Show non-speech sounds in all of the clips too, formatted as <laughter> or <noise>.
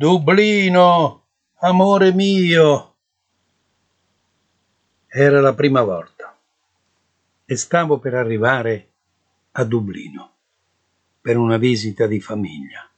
Dublino, amore mio. Era la prima volta e stavo per arrivare a Dublino per una visita di famiglia,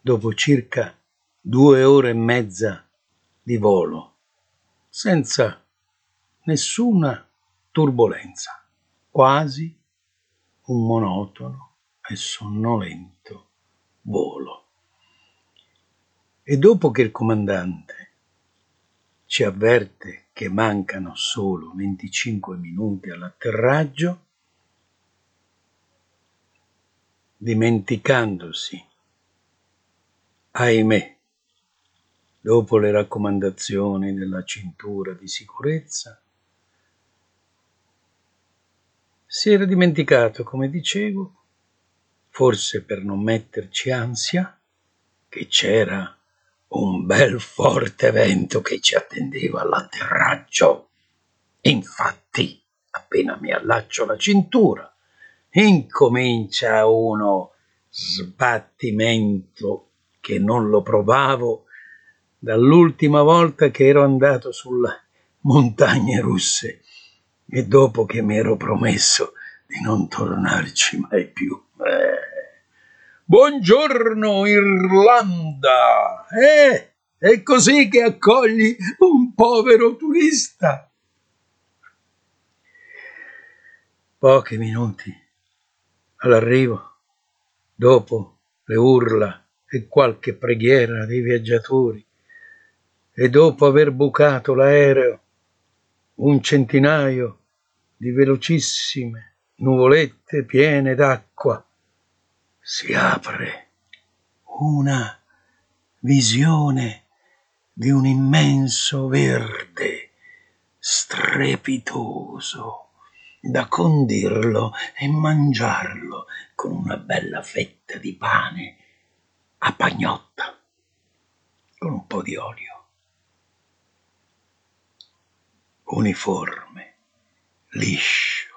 dopo circa due ore e mezza di volo, senza nessuna turbolenza, quasi un monotono e sonnolento volo. E dopo che il comandante ci avverte che mancano solo 25 minuti all'atterraggio, dimenticandosi, ahimè, dopo le raccomandazioni della cintura di sicurezza, si era dimenticato, come dicevo, forse per non metterci ansia, che c'era un bel forte vento che ci attendeva all'atterraggio. Infatti, appena mi allaccio la cintura, incomincia uno sbattimento che non lo provavo dall'ultima volta che ero andato sulle montagne russe e dopo che mi ero promesso di non tornarci mai più. Eh. Buongiorno Irlanda! Eh, è così che accogli un povero turista. Pochi minuti all'arrivo, dopo le urla e qualche preghiera dei viaggiatori, e dopo aver bucato l'aereo, un centinaio di velocissime nuvolette piene d'acqua si apre una visione di un immenso verde strepitoso da condirlo e mangiarlo con una bella fetta di pane a pagnotta con un po' di olio. Uniforme, liscio,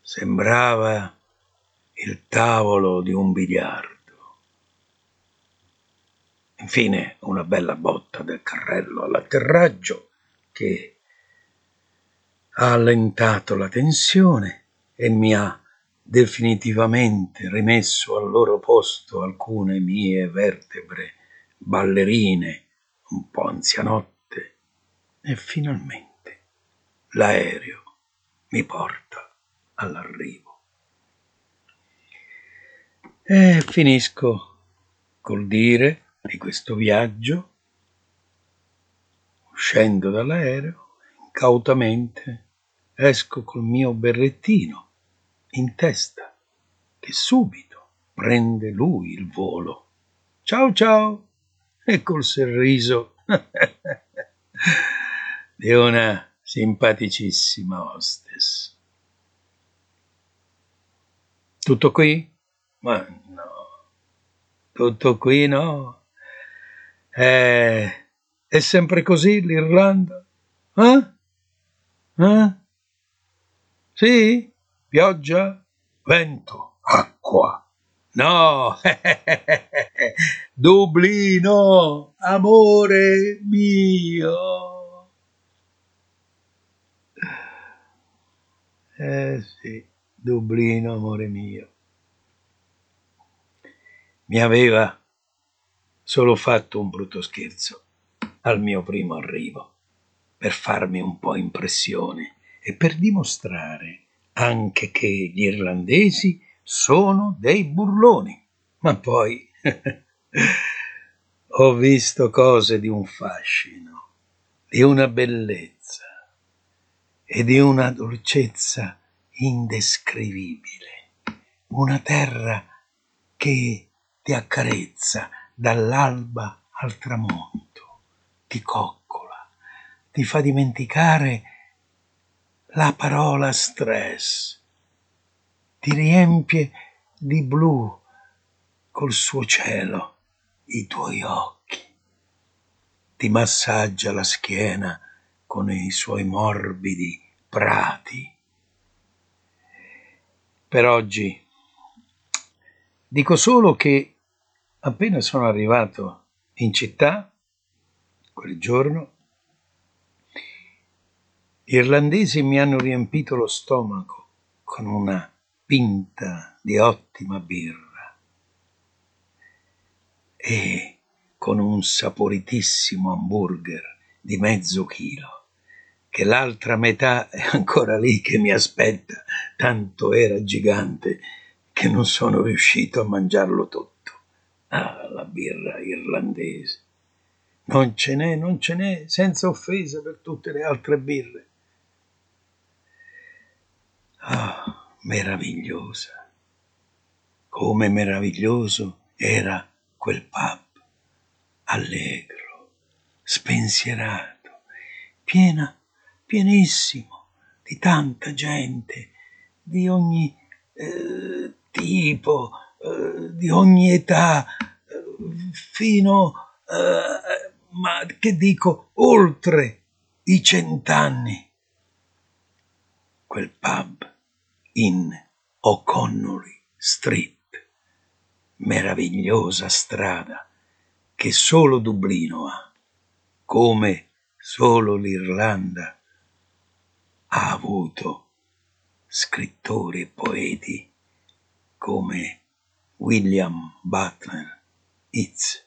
sembrava il tavolo di un biliardo. Infine una bella botta del carrello all'atterraggio che ha allentato la tensione e mi ha definitivamente rimesso al loro posto alcune mie vertebre ballerine un po' anzianotte e finalmente l'aereo mi porta all'arrivo. E finisco col dire di questo viaggio, uscendo dall'aereo, incautamente esco col mio berrettino in testa, che subito prende lui il volo. Ciao ciao! E col sorriso <laughs> di una simpaticissima hostess. Tutto qui? Ma no, tutto qui no. Eh, è sempre così l'Irlanda? Eh? Eh? Sì? Pioggia? Vento? Acqua? No! <laughs> Dublino, amore mio! Eh sì, Dublino, amore mio mi aveva solo fatto un brutto scherzo al mio primo arrivo, per farmi un po' impressione e per dimostrare anche che gli irlandesi sono dei burloni. Ma poi <laughs> ho visto cose di un fascino, di una bellezza e di una dolcezza indescrivibile. Una terra che ti accarezza dall'alba al tramonto, ti coccola, ti fa dimenticare la parola stress, ti riempie di blu col suo cielo, i tuoi occhi. Ti massaggia la schiena con i suoi morbidi prati. Per oggi dico solo che appena sono arrivato in città, quel giorno, gli irlandesi mi hanno riempito lo stomaco con una pinta di ottima birra e con un saporitissimo hamburger di mezzo chilo, che l'altra metà è ancora lì che mi aspetta, tanto era gigante che non sono riuscito a mangiarlo tutto. Ah, la birra irlandese. Non ce n'è, non ce n'è, senza offesa per tutte le altre birre. Ah, meravigliosa. Come meraviglioso era quel pub, allegro, spensierato, piena, pienissimo di tanta gente, di ogni eh, tipo, eh, di ogni età, eh, fino, eh, ma che dico, oltre i cent'anni. Quel pub in O'Connolly Street, meravigliosa strada che solo Dublino ha, come solo l'Irlanda ha avuto scrittori e poeti come William Butler Yeats,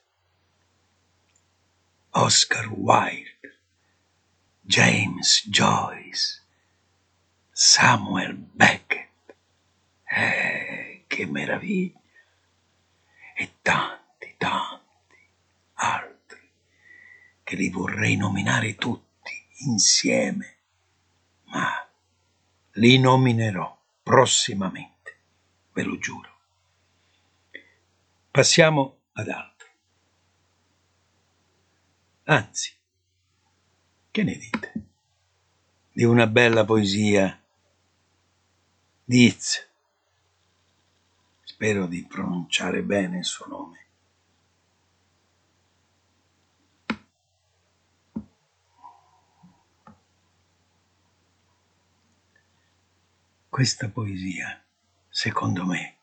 Oscar Wilde, James Joyce, Samuel Beckett. Eh, che meraviglia! E tanti, tanti altri che li vorrei nominare tutti insieme, ma li nominerò prossimamente, ve lo giuro. Passiamo ad altro. Anzi, che ne dite? Di una bella poesia di Yeats. Spero di pronunciare bene il suo nome. Questa poesia, secondo me,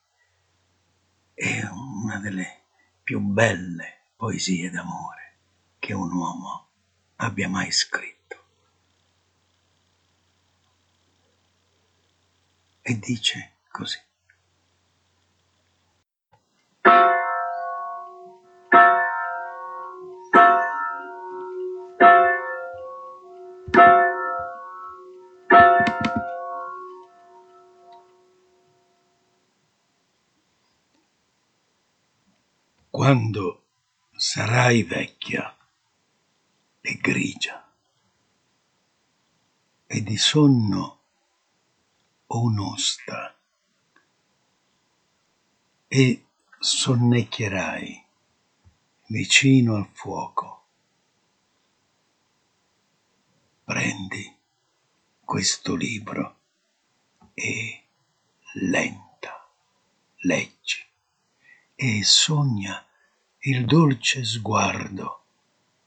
è una delle più belle poesie d'amore che un uomo abbia mai scritto. E dice così. Quando sarai vecchia e grigia e di sonno onosta e sonnecchierai vicino al fuoco. Prendi questo libro e lenta leggi e sogna il dolce sguardo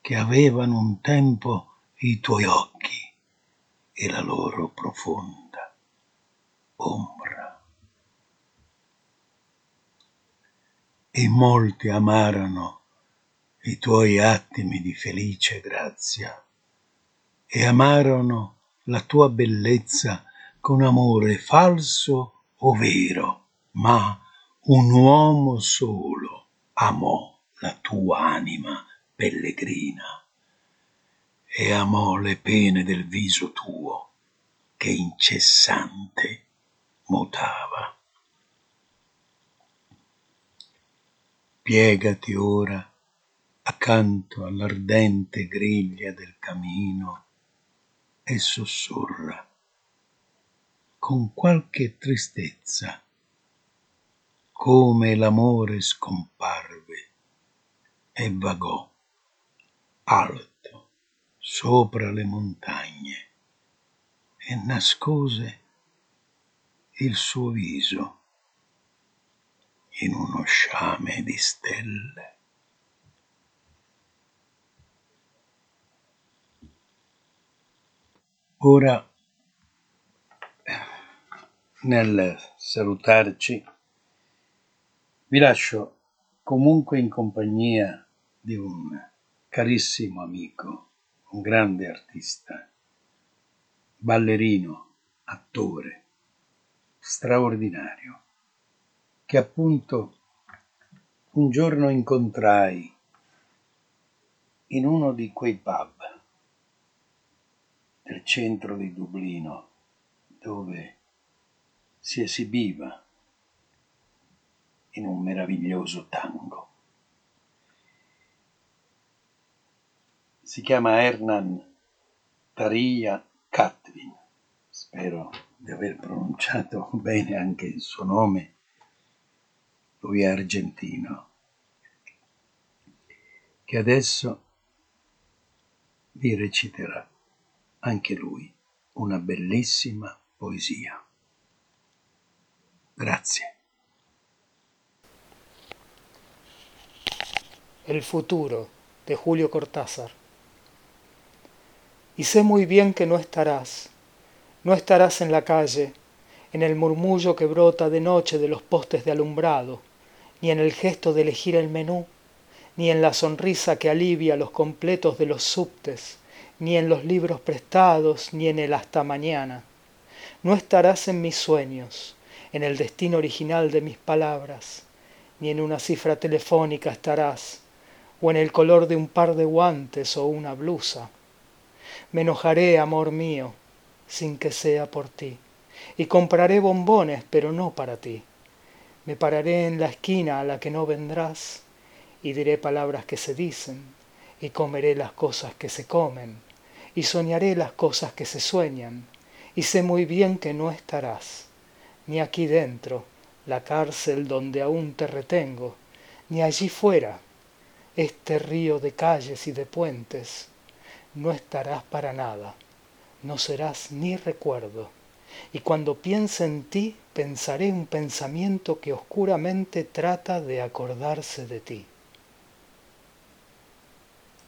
che avevano un tempo i tuoi occhi e la loro profonda ombra. E molti amarono i tuoi attimi di felice grazia e amarono la tua bellezza con amore falso o vero, ma un uomo solo amò la tua anima pellegrina e amò le pene del viso tuo che incessante mutava. Piegati ora accanto all'ardente griglia del camino e sussurra con qualche tristezza come l'amore scomparve e vagò alto sopra le montagne e nascose il suo viso in uno sciame di stelle. Ora, nel salutarci, vi lascio comunque in compagnia di un carissimo amico, un grande artista, ballerino, attore, straordinario, che appunto un giorno incontrai in uno di quei pub del centro di Dublino dove si esibiva in un meraviglioso tango. Si chiama Hernan Taria Katvin, spero di aver pronunciato <laughs> bene anche il suo nome, lui è argentino, che adesso vi reciterà anche lui una bellissima poesia. Grazie. El futuro de Julio Cortázar. Y sé muy bien que no estarás, no estarás en la calle, en el murmullo que brota de noche de los postes de alumbrado, ni en el gesto de elegir el menú, ni en la sonrisa que alivia los completos de los subtes, ni en los libros prestados, ni en el hasta mañana. No estarás en mis sueños, en el destino original de mis palabras, ni en una cifra telefónica estarás, o en el color de un par de guantes o una blusa. Me enojaré, amor mío, sin que sea por ti, y compraré bombones, pero no para ti. Me pararé en la esquina a la que no vendrás, y diré palabras que se dicen, y comeré las cosas que se comen, y soñaré las cosas que se sueñan, y sé muy bien que no estarás, ni aquí dentro, la cárcel donde aún te retengo, ni allí fuera, este río de calles y de puentes, no estarás para nada, no serás ni recuerdo, y cuando piense en ti pensaré un pensamiento que oscuramente trata de acordarse de ti.